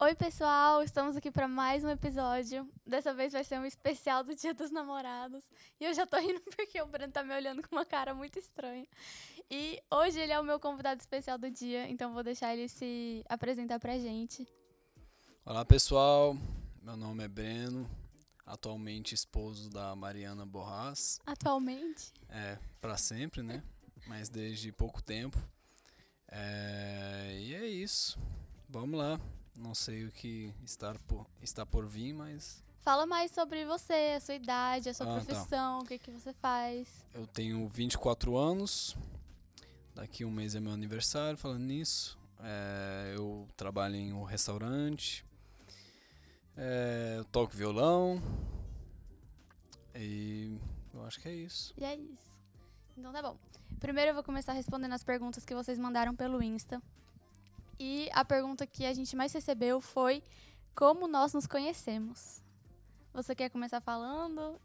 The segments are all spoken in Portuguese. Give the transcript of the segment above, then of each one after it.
Oi, pessoal! Estamos aqui para mais um episódio. Dessa vez vai ser um especial do Dia dos Namorados. E eu já tô rindo porque o Breno tá me olhando com uma cara muito estranha. E hoje ele é o meu convidado especial do dia, então vou deixar ele se apresentar pra gente. Olá, pessoal. Meu nome é Breno, atualmente esposo da Mariana Borras. Atualmente? É, para sempre, né? Mas desde pouco tempo. É, e é isso. Vamos lá. Não sei o que está por, está por vir, mas. Fala mais sobre você, a sua idade, a sua ah, tá. profissão, tá. o que, que você faz. Eu tenho 24 anos. Daqui um mês é meu aniversário, falando nisso. É, eu trabalho em um restaurante. É, eu toco violão. E eu acho que é isso. E é isso. Então tá bom. Primeiro eu vou começar respondendo as perguntas que vocês mandaram pelo Insta. E a pergunta que a gente mais recebeu foi como nós nos conhecemos. Você quer começar falando?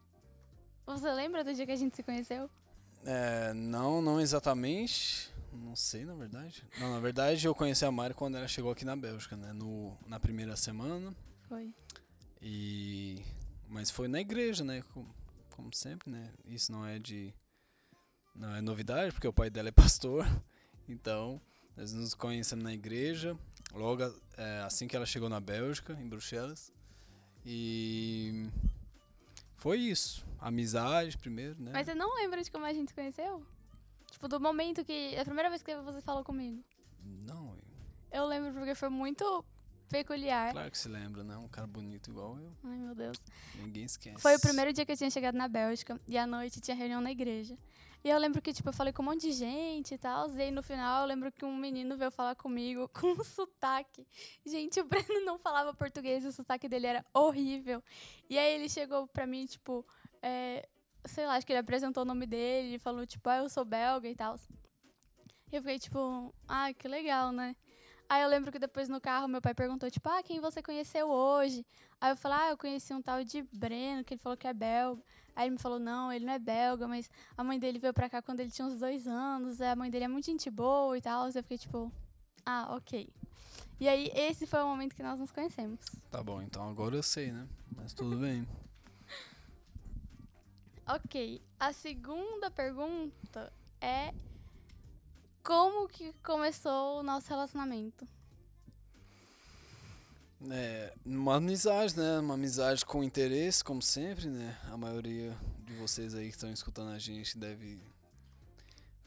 Você lembra do dia que a gente se conheceu? É, não, não exatamente. Não sei, na verdade. Não, na verdade, eu conheci a Mari quando ela chegou aqui na Bélgica, né? No, na primeira semana. Foi. E... Mas foi na igreja, né? Como, como sempre, né? Isso não é de... Não é novidade, porque o pai dela é pastor. Então, nós nos conhecemos na igreja, logo é, assim que ela chegou na Bélgica, em Bruxelas. E foi isso. Amizade primeiro, né? Mas você não lembra de como a gente se conheceu? Tipo, do momento que. A primeira vez que você falou comigo. Não. Eu lembro porque foi muito peculiar. Claro que se lembra, né? Um cara bonito igual eu. Ai, meu Deus. Ninguém esquece. Foi o primeiro dia que eu tinha chegado na Bélgica e à noite tinha reunião na igreja. E eu lembro que, tipo, eu falei com um monte de gente e tal. E no final eu lembro que um menino veio falar comigo com um sotaque. Gente, o Breno não falava português, o sotaque dele era horrível. E aí ele chegou pra mim, tipo, é, sei lá, acho que ele apresentou o nome dele e falou, tipo, ah, eu sou belga e tal. E eu fiquei, tipo, ah, que legal, né? Aí eu lembro que depois no carro meu pai perguntou, tipo, ah, quem você conheceu hoje? Aí eu falei, ah, eu conheci um tal de Breno, que ele falou que é belga. Aí ele me falou, não, ele não é belga, mas a mãe dele veio pra cá quando ele tinha uns dois anos, a mãe dele é muito gente boa e tal. Eu fiquei tipo, ah, ok. E aí esse foi o momento que nós nos conhecemos. Tá bom, então agora eu sei, né? Mas tudo bem. ok. A segunda pergunta é como que começou o nosso relacionamento? É, uma amizade, né? Uma amizade com interesse, como sempre, né? A maioria de vocês aí que estão escutando a gente deve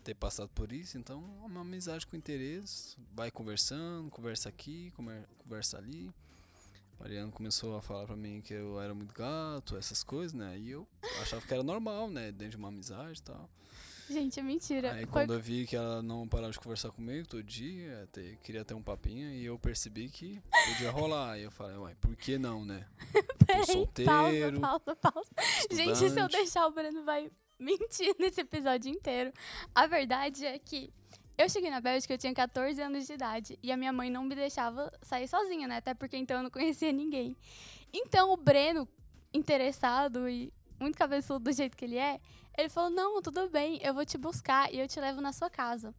ter passado por isso. Então, uma amizade com interesse. Vai conversando, conversa aqui, conversa ali. Mariano começou a falar pra mim que eu era muito gato, essas coisas, né? E eu achava que era normal, né? Dentro de uma amizade e tal. Gente, é mentira. Aí Foi... quando eu vi que ela não parava de conversar comigo todo dia, ter, queria ter um papinho, e eu percebi que podia rolar. Aí eu falei, uai, por que não, né? Tô solteiro. Pausa, pausa, pausa. Gente, se eu deixar o Breno vai mentir nesse episódio inteiro. A verdade é que eu cheguei na Bélgica, eu tinha 14 anos de idade. E a minha mãe não me deixava sair sozinha, né? Até porque então eu não conhecia ninguém. Então o Breno, interessado e muito cabeçudo do jeito que ele é, ele falou: Não, tudo bem, eu vou te buscar e eu te levo na sua casa.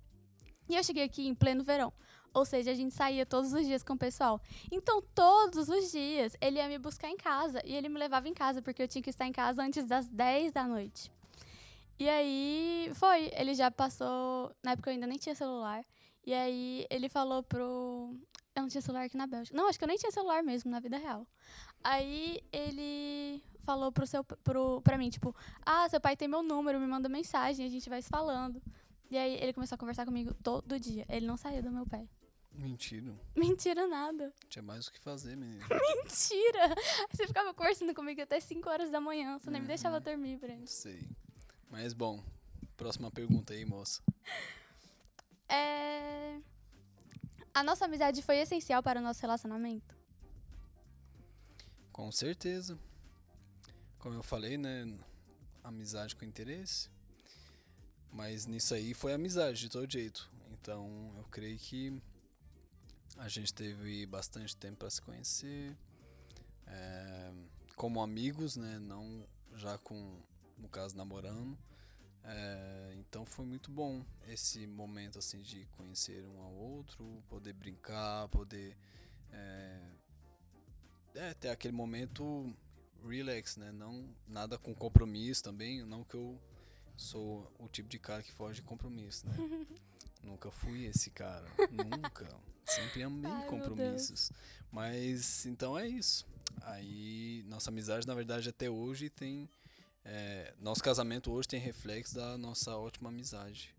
E eu cheguei aqui em pleno verão. Ou seja, a gente saía todos os dias com o pessoal. Então, todos os dias, ele ia me buscar em casa. E ele me levava em casa, porque eu tinha que estar em casa antes das 10 da noite. E aí, foi. Ele já passou. Na época eu ainda nem tinha celular. E aí, ele falou pro. Eu não tinha celular aqui na Bélgica. Não, acho que eu nem tinha celular mesmo, na vida real. Aí, ele falou pro seu, pro, pra mim, tipo, ah, seu pai tem meu número, me manda mensagem, a gente vai se falando. E aí ele começou a conversar comigo todo dia. Ele não saiu do meu pé. Mentira. Mentira nada. Tinha mais o que fazer, menina. Mentira! Você ficava conversando comigo até 5 horas da manhã. Você nem me deixava uhum. dormir, Breno. Sei. Mas bom, próxima pergunta aí, moça. É... A nossa amizade foi essencial para o nosso relacionamento? Com certeza como eu falei, né? Amizade com interesse. Mas nisso aí foi amizade de todo jeito. Então eu creio que a gente teve bastante tempo para se conhecer. É, como amigos, né? Não já com, no caso, namorando. É, então foi muito bom esse momento assim de conhecer um ao outro, poder brincar, poder é, é ter aquele momento relax, né? Não nada com compromisso também, não que eu sou o tipo de cara que foge de compromisso, né? Nunca fui esse cara, nunca. Sempre amei Ai, compromissos. Mas então é isso. Aí nossa amizade, na verdade, até hoje tem é, nosso casamento hoje tem reflexo da nossa ótima amizade.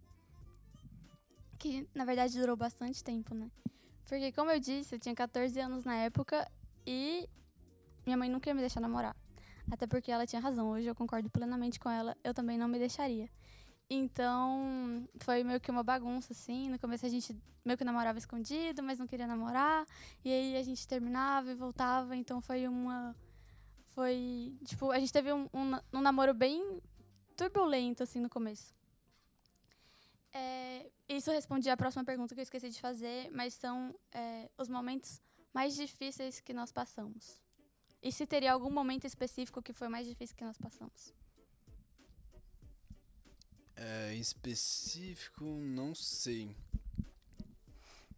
Que na verdade durou bastante tempo, né? Porque, como eu disse, eu tinha 14 anos na época e minha mãe nunca ia me deixar namorar. Até porque ela tinha razão. Hoje eu concordo plenamente com ela. Eu também não me deixaria. Então, foi meio que uma bagunça, assim. No começo a gente meio que namorava escondido, mas não queria namorar. E aí a gente terminava e voltava. Então foi uma. Foi. Tipo, a gente teve um, um, um namoro bem turbulento, assim, no começo. É, isso responde à próxima pergunta que eu esqueci de fazer, mas são é, os momentos mais difíceis que nós passamos. E se teria algum momento específico que foi mais difícil que nós passamos? É, específico, não sei.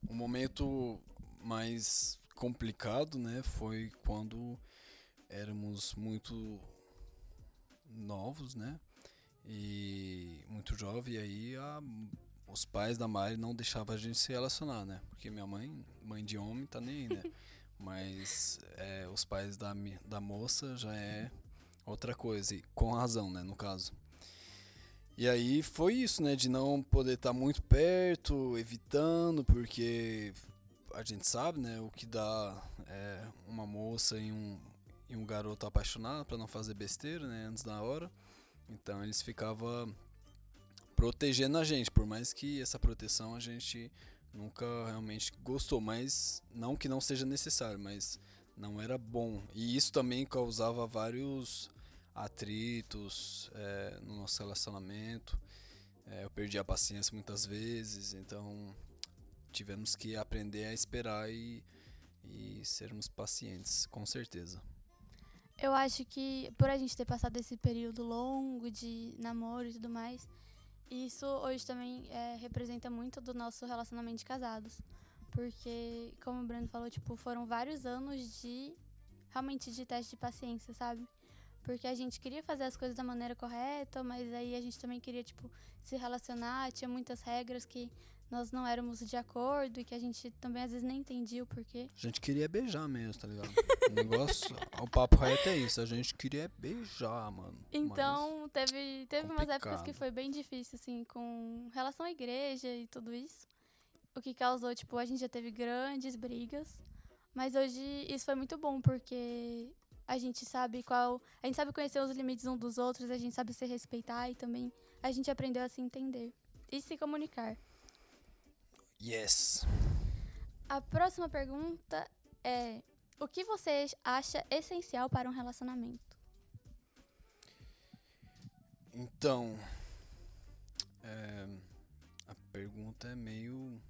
O momento mais complicado, né, foi quando éramos muito novos, né? E muito jovem, e aí a, os pais da Mari não deixavam a gente se relacionar, né? Porque minha mãe, mãe de homem, tá nem aí, né? Mas é, os pais da, da moça já é outra coisa, e com razão, né, no caso. E aí foi isso, né, de não poder estar tá muito perto, evitando, porque a gente sabe, né, o que dá é, uma moça e um, e um garoto apaixonado para não fazer besteira, né, antes da hora. Então eles ficavam protegendo a gente, por mais que essa proteção a gente nunca realmente gostou, mas não que não seja necessário, mas não era bom. E isso também causava vários atritos é, no nosso relacionamento. É, eu perdi a paciência muitas vezes, então tivemos que aprender a esperar e, e sermos pacientes, com certeza. Eu acho que por a gente ter passado esse período longo de namoro e tudo mais, isso hoje também é, representa muito do nosso relacionamento de casados. Porque, como o Breno falou, tipo, foram vários anos de realmente de teste de paciência, sabe? Porque a gente queria fazer as coisas da maneira correta, mas aí a gente também queria, tipo, se relacionar, tinha muitas regras que nós não éramos de acordo e que a gente também às vezes nem entendia o porquê. A gente queria beijar mesmo, tá ligado? o negócio, o papo reto é isso, a gente queria beijar, mano. Então, teve, teve umas épocas que foi bem difícil, assim, com relação à igreja e tudo isso. O que causou, tipo, a gente já teve grandes brigas. Mas hoje isso foi muito bom, porque a gente sabe qual. A gente sabe conhecer os limites um dos outros, a gente sabe se respeitar e também a gente aprendeu a se entender e se comunicar. Yes. A próxima pergunta é: o que você acha essencial para um relacionamento? Então, é, a pergunta é meio.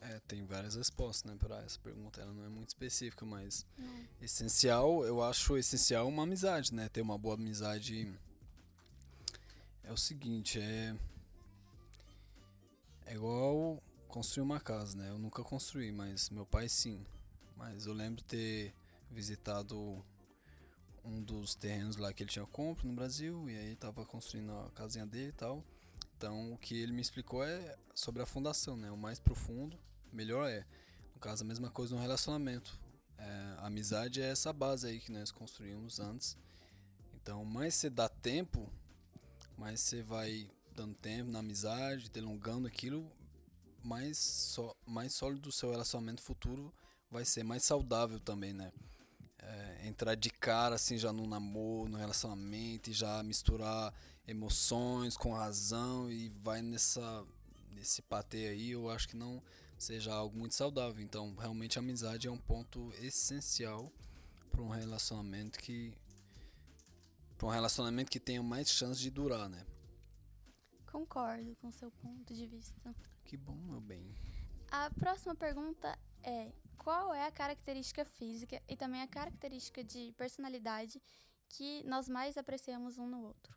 É, tem várias respostas, né, para essa pergunta. Ela não é muito específica, mas não. essencial, eu acho essencial uma amizade, né? Ter uma boa amizade é o seguinte, é é igual construir uma casa, né? Eu nunca construí, mas meu pai sim. Mas eu lembro ter visitado um dos terrenos lá que ele tinha compra no Brasil e aí tava construindo a casinha dele e tal. Então o que ele me explicou é sobre a fundação, né? O mais profundo, melhor é. No caso, a mesma coisa no relacionamento. É, a amizade é essa base aí que nós construímos antes. Então, mais você dá tempo, mais você vai dando tempo na amizade, delongando aquilo, mais, só, mais sólido o seu relacionamento futuro vai ser, mais saudável também, né? É, entrar de cara assim já no namoro, no relacionamento e já misturar emoções com razão e vai nessa nesse patê aí, eu acho que não seja algo muito saudável. Então, realmente a amizade é um ponto essencial para um relacionamento que para um relacionamento que tenha mais chance de durar, né? Concordo com seu ponto de vista. Que bom, meu bem. A próxima pergunta é: qual é a característica física e também a característica de personalidade que nós mais apreciamos um no outro?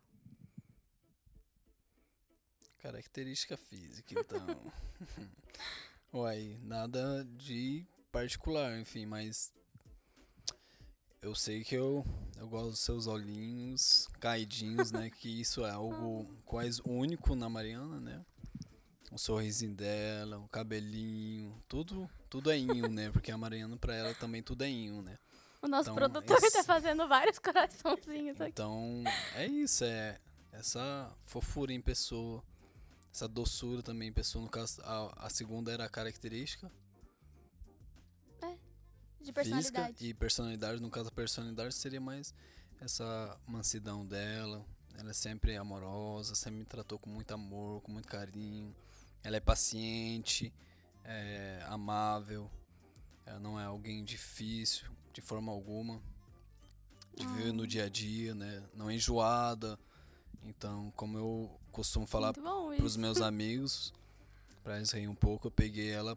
Característica física, então. Uai, nada de particular, enfim, mas eu sei que eu, eu gosto dos seus olhinhos caidinhos, né? Que isso é algo quase único na Mariana, né? O sorrisinho dela, o cabelinho, tudo, tudo é inho, né? Porque a Mariana pra ela também tudo é inho, né? O nosso então, produtor esse... tá fazendo vários coraçãozinhos aqui. Então, é isso, é essa fofura em pessoa, essa doçura também em pessoa. No caso, a, a segunda era a característica. De personalidade. Física e personalidade. No caso, a personalidade seria mais essa mansidão dela. Ela é sempre amorosa, sempre me tratou com muito amor, com muito carinho. Ela é paciente, é amável. Ela não é alguém difícil de forma alguma. De ah. viver no dia a dia, né? Não é enjoada. Então, como eu costumo falar para os meus amigos, para eles rirem um pouco, eu peguei ela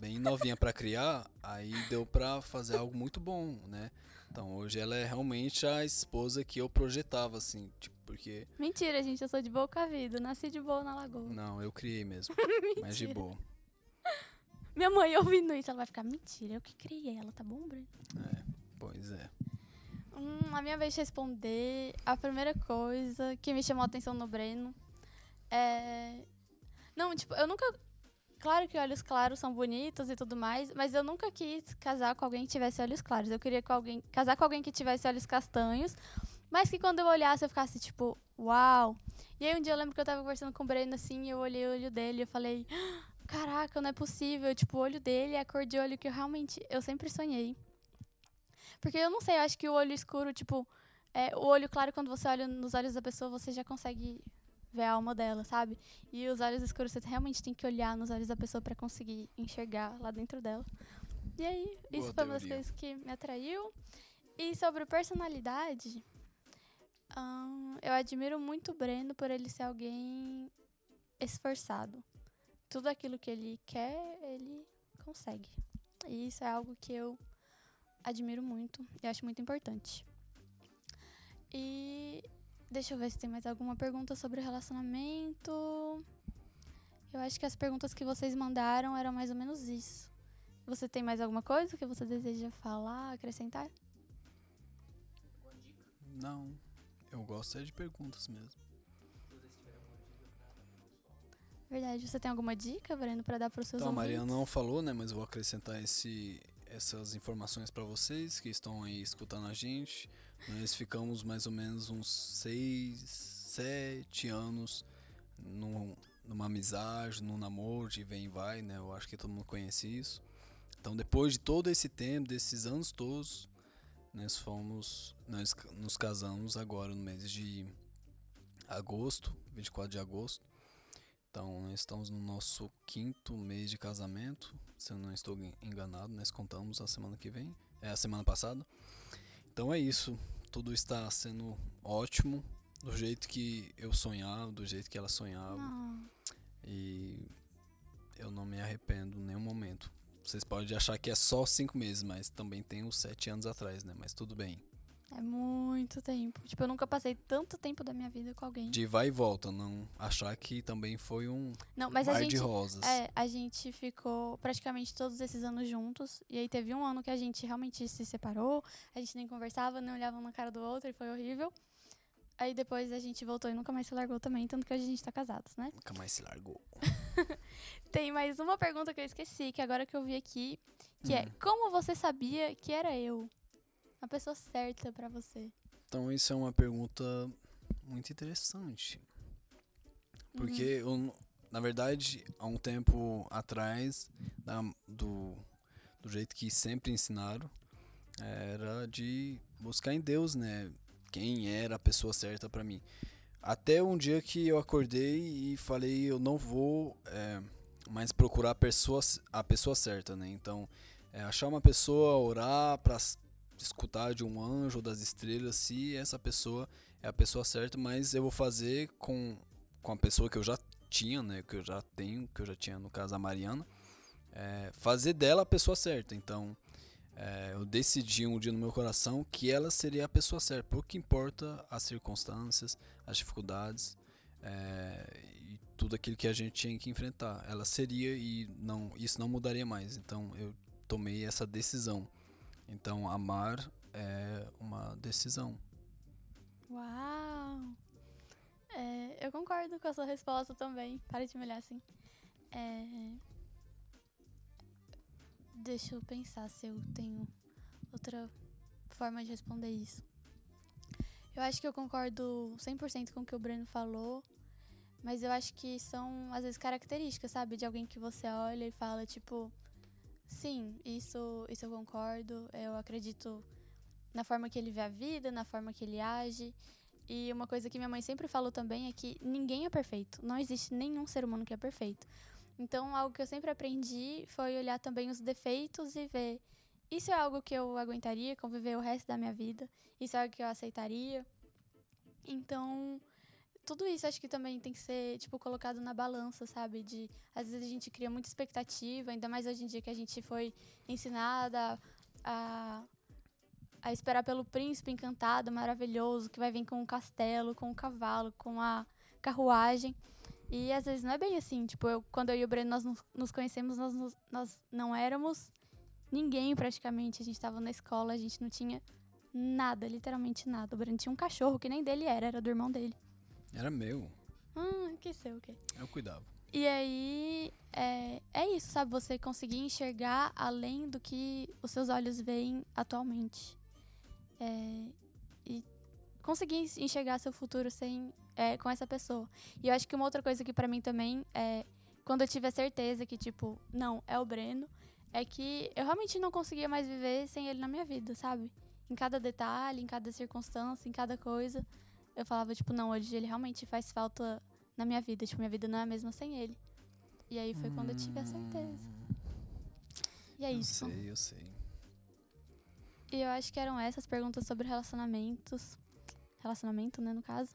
bem novinha para criar, aí deu para fazer algo muito bom, né? Então, hoje ela é realmente a esposa que eu projetava, assim, tipo, porque... Mentira, gente, eu sou de boa com a vida, nasci de boa na lagoa. Não, eu criei mesmo, mas de boa. Minha mãe ouvindo isso, ela vai ficar, mentira, eu que criei ela, tá bom, Breno? É, pois é. Hum, a minha vez de responder, a primeira coisa que me chamou a atenção no Breno é... Não, tipo, eu nunca... Claro que olhos claros são bonitos e tudo mais, mas eu nunca quis casar com alguém que tivesse olhos claros. Eu queria com alguém, casar com alguém que tivesse olhos castanhos, mas que quando eu olhasse eu ficasse tipo, uau. E aí um dia eu lembro que eu tava conversando com o Breno assim, e eu olhei o olho dele e eu falei, caraca, não é possível. Tipo, o olho dele é a cor de olho que eu realmente, eu sempre sonhei. Porque eu não sei, eu acho que o olho escuro, tipo, é, o olho claro, quando você olha nos olhos da pessoa, você já consegue ver a alma dela, sabe? E os olhos escuros, você realmente tem que olhar nos olhos da pessoa para conseguir enxergar lá dentro dela. E aí, Boa isso foi uma das coisas que me atraiu. E sobre personalidade, hum, eu admiro muito o Breno por ele ser alguém esforçado. Tudo aquilo que ele quer, ele consegue. E isso é algo que eu admiro muito e acho muito importante. E deixa eu ver se tem mais alguma pergunta sobre relacionamento. Eu acho que as perguntas que vocês mandaram eram mais ou menos isso. Você tem mais alguma coisa que você deseja falar, acrescentar? Não, eu gosto é de perguntas mesmo. Verdade. Você tem alguma dica, Breno, para dar para os seus então, ouvintes? A Mariana não falou, né? Mas vou acrescentar esse, essas informações para vocês que estão aí escutando a gente. Nós ficamos mais ou menos uns seis, sete anos num, numa amizade, num namoro de vem e vai, né? Eu acho que todo mundo conhece isso. Então, depois de todo esse tempo, desses anos todos, nós fomos, nós nos casamos agora no mês de agosto, 24 de agosto. Então, nós estamos no nosso quinto mês de casamento, se eu não estou enganado, nós contamos a semana que vem, é a semana passada. Então é isso, tudo está sendo ótimo, do jeito que eu sonhava, do jeito que ela sonhava. Não. E eu não me arrependo em nenhum momento. Vocês podem achar que é só cinco meses, mas também tem os sete anos atrás, né? Mas tudo bem. É muito tempo. Tipo, eu nunca passei tanto tempo da minha vida com alguém. De vai e volta, não achar que também foi um não, mas mar a gente, de rosas. É, a gente ficou praticamente todos esses anos juntos. E aí teve um ano que a gente realmente se separou. A gente nem conversava, nem olhava na cara do outro e foi horrível. Aí depois a gente voltou e nunca mais se largou também, tanto que hoje a gente tá casados, né? Nunca mais se largou. Tem mais uma pergunta que eu esqueci, que agora que eu vi aqui, que é, hum. é como você sabia que era eu? A pessoa certa para você? Então, isso é uma pergunta muito interessante. Porque uhum. eu, na verdade, há um tempo atrás, da, do, do jeito que sempre ensinaram, era de buscar em Deus, né? Quem era a pessoa certa para mim. Até um dia que eu acordei e falei, eu não vou é, mais procurar a pessoa, a pessoa certa, né? Então, é, achar uma pessoa, orar para escutar de um anjo ou das estrelas se essa pessoa é a pessoa certa, mas eu vou fazer com, com a pessoa que eu já tinha, né, que eu já tenho, que eu já tinha no caso a Mariana, é, fazer dela a pessoa certa. Então, é, eu decidi um dia no meu coração que ela seria a pessoa certa, pouco importa as circunstâncias, as dificuldades é, e tudo aquilo que a gente tinha que enfrentar. Ela seria e não, isso não mudaria mais. Então, eu tomei essa decisão. Então, amar é uma decisão. Uau! É, eu concordo com a sua resposta também. Para de me olhar assim. É... Deixa eu pensar se eu tenho outra forma de responder isso. Eu acho que eu concordo 100% com o que o Breno falou, mas eu acho que são, às vezes, características, sabe? De alguém que você olha e fala, tipo, sim, isso, isso eu concordo, eu acredito na forma que ele vê a vida, na forma que ele age. E uma coisa que minha mãe sempre falou também é que ninguém é perfeito. Não existe nenhum ser humano que é perfeito. Então, algo que eu sempre aprendi foi olhar também os defeitos e ver isso é algo que eu aguentaria conviver o resto da minha vida. Isso é algo que eu aceitaria. Então, tudo isso acho que também tem que ser, tipo, colocado na balança, sabe? De, às vezes a gente cria muita expectativa, ainda mais hoje em dia que a gente foi ensinada a, a esperar pelo príncipe encantado, maravilhoso, que vai vir com um castelo, com um cavalo, com a carruagem. E às vezes não é bem assim. Tipo, eu, quando eu e o Breno nós nos conhecemos, nós, nós não éramos ninguém praticamente. A gente estava na escola, a gente não tinha nada, literalmente nada. O Breno tinha um cachorro que nem dele era, era do irmão dele. Era meu. Hum, que seu o quê? Eu cuidava. E aí, é, é isso, sabe? Você conseguir enxergar além do que os seus olhos veem atualmente. É, e conseguir enxergar seu futuro sem, é, com essa pessoa. E eu acho que uma outra coisa que para mim também é quando eu tive a certeza que, tipo, não, é o Breno, é que eu realmente não conseguia mais viver sem ele na minha vida, sabe? Em cada detalhe, em cada circunstância, em cada coisa eu falava, tipo, não, hoje ele realmente faz falta na minha vida. Tipo, minha vida não é a mesma sem ele. E aí foi quando eu tive a certeza. E é eu isso. Eu sei, eu sei. E eu acho que eram essas perguntas sobre relacionamentos. Relacionamento, né, no caso.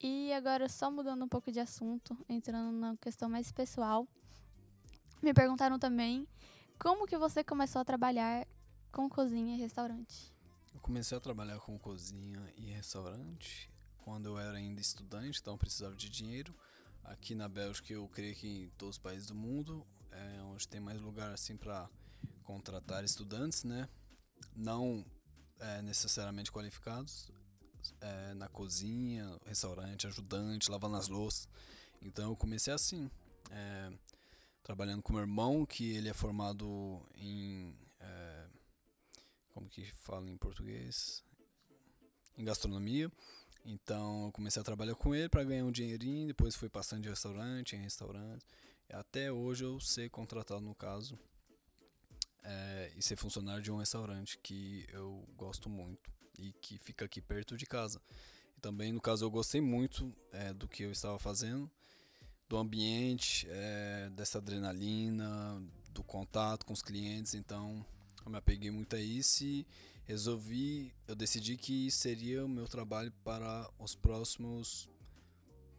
E agora, só mudando um pouco de assunto, entrando na questão mais pessoal. Me perguntaram também como que você começou a trabalhar com cozinha e restaurante. Eu comecei a trabalhar com cozinha e restaurante quando eu era ainda estudante, então precisava de dinheiro. Aqui na Bélgica, eu creio que em todos os países do mundo, é onde tem mais lugar assim para contratar estudantes, né? Não é, necessariamente qualificados, é, na cozinha, restaurante, ajudante, lavando as louças. Então eu comecei assim, é, trabalhando com meu irmão, que ele é formado em é, como que fala em português, em gastronomia. Então eu comecei a trabalhar com ele para ganhar um dinheirinho, depois fui passando de restaurante em restaurante. Até hoje eu ser contratado no caso é, e ser funcionário de um restaurante que eu gosto muito e que fica aqui perto de casa. E também no caso eu gostei muito é, do que eu estava fazendo, do ambiente, é, dessa adrenalina, do contato com os clientes. Então eu me apeguei muito a isso e resolvi, eu decidi que seria o meu trabalho para os próximos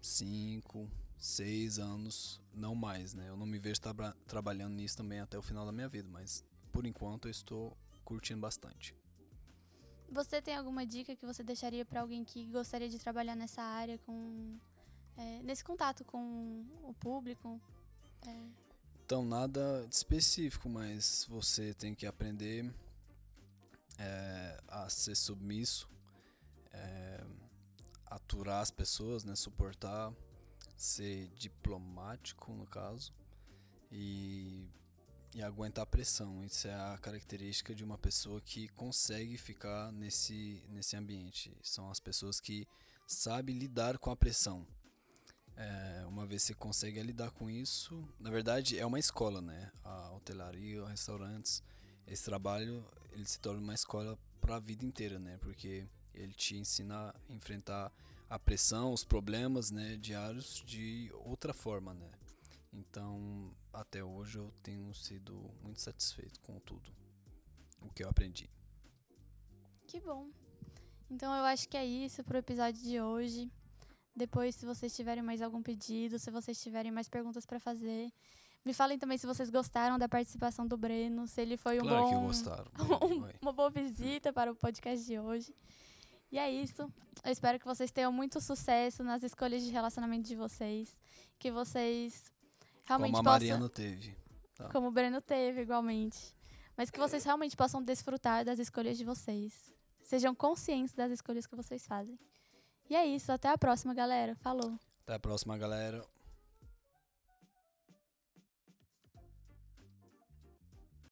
cinco, seis anos, não mais, né? Eu não me vejo tra trabalhando nisso também até o final da minha vida, mas por enquanto eu estou curtindo bastante. Você tem alguma dica que você deixaria para alguém que gostaria de trabalhar nessa área, com é, nesse contato com o público? É... Então nada específico, mas você tem que aprender é, a ser submisso, é, aturar as pessoas, né, suportar, ser diplomático no caso e, e aguentar a pressão. Isso é a característica de uma pessoa que consegue ficar nesse, nesse ambiente. São as pessoas que sabem lidar com a pressão. É, uma vez você consegue lidar com isso, na verdade é uma escola, né? A hotelaria, restaurantes, esse trabalho ele se torna uma escola para a vida inteira, né? Porque ele te ensina a enfrentar a pressão, os problemas, né, diários de outra forma, né? Então, até hoje eu tenho sido muito satisfeito com tudo o que eu aprendi. Que bom. Então eu acho que é isso pro episódio de hoje. Depois, se vocês tiverem mais algum pedido, se vocês tiverem mais perguntas para fazer, me falem também se vocês gostaram da participação do Breno, se ele foi um claro bom, que gostaram. um, uma boa visita para o podcast de hoje. E é isso. Eu espero que vocês tenham muito sucesso nas escolhas de relacionamento de vocês. Que vocês realmente Como a possam, Mariana teve. Tá. Como o Breno teve, igualmente. mas que vocês realmente possam desfrutar das escolhas de vocês. Sejam conscientes das escolhas que vocês fazem. E é isso, até a próxima, galera. Falou. Até a próxima, galera.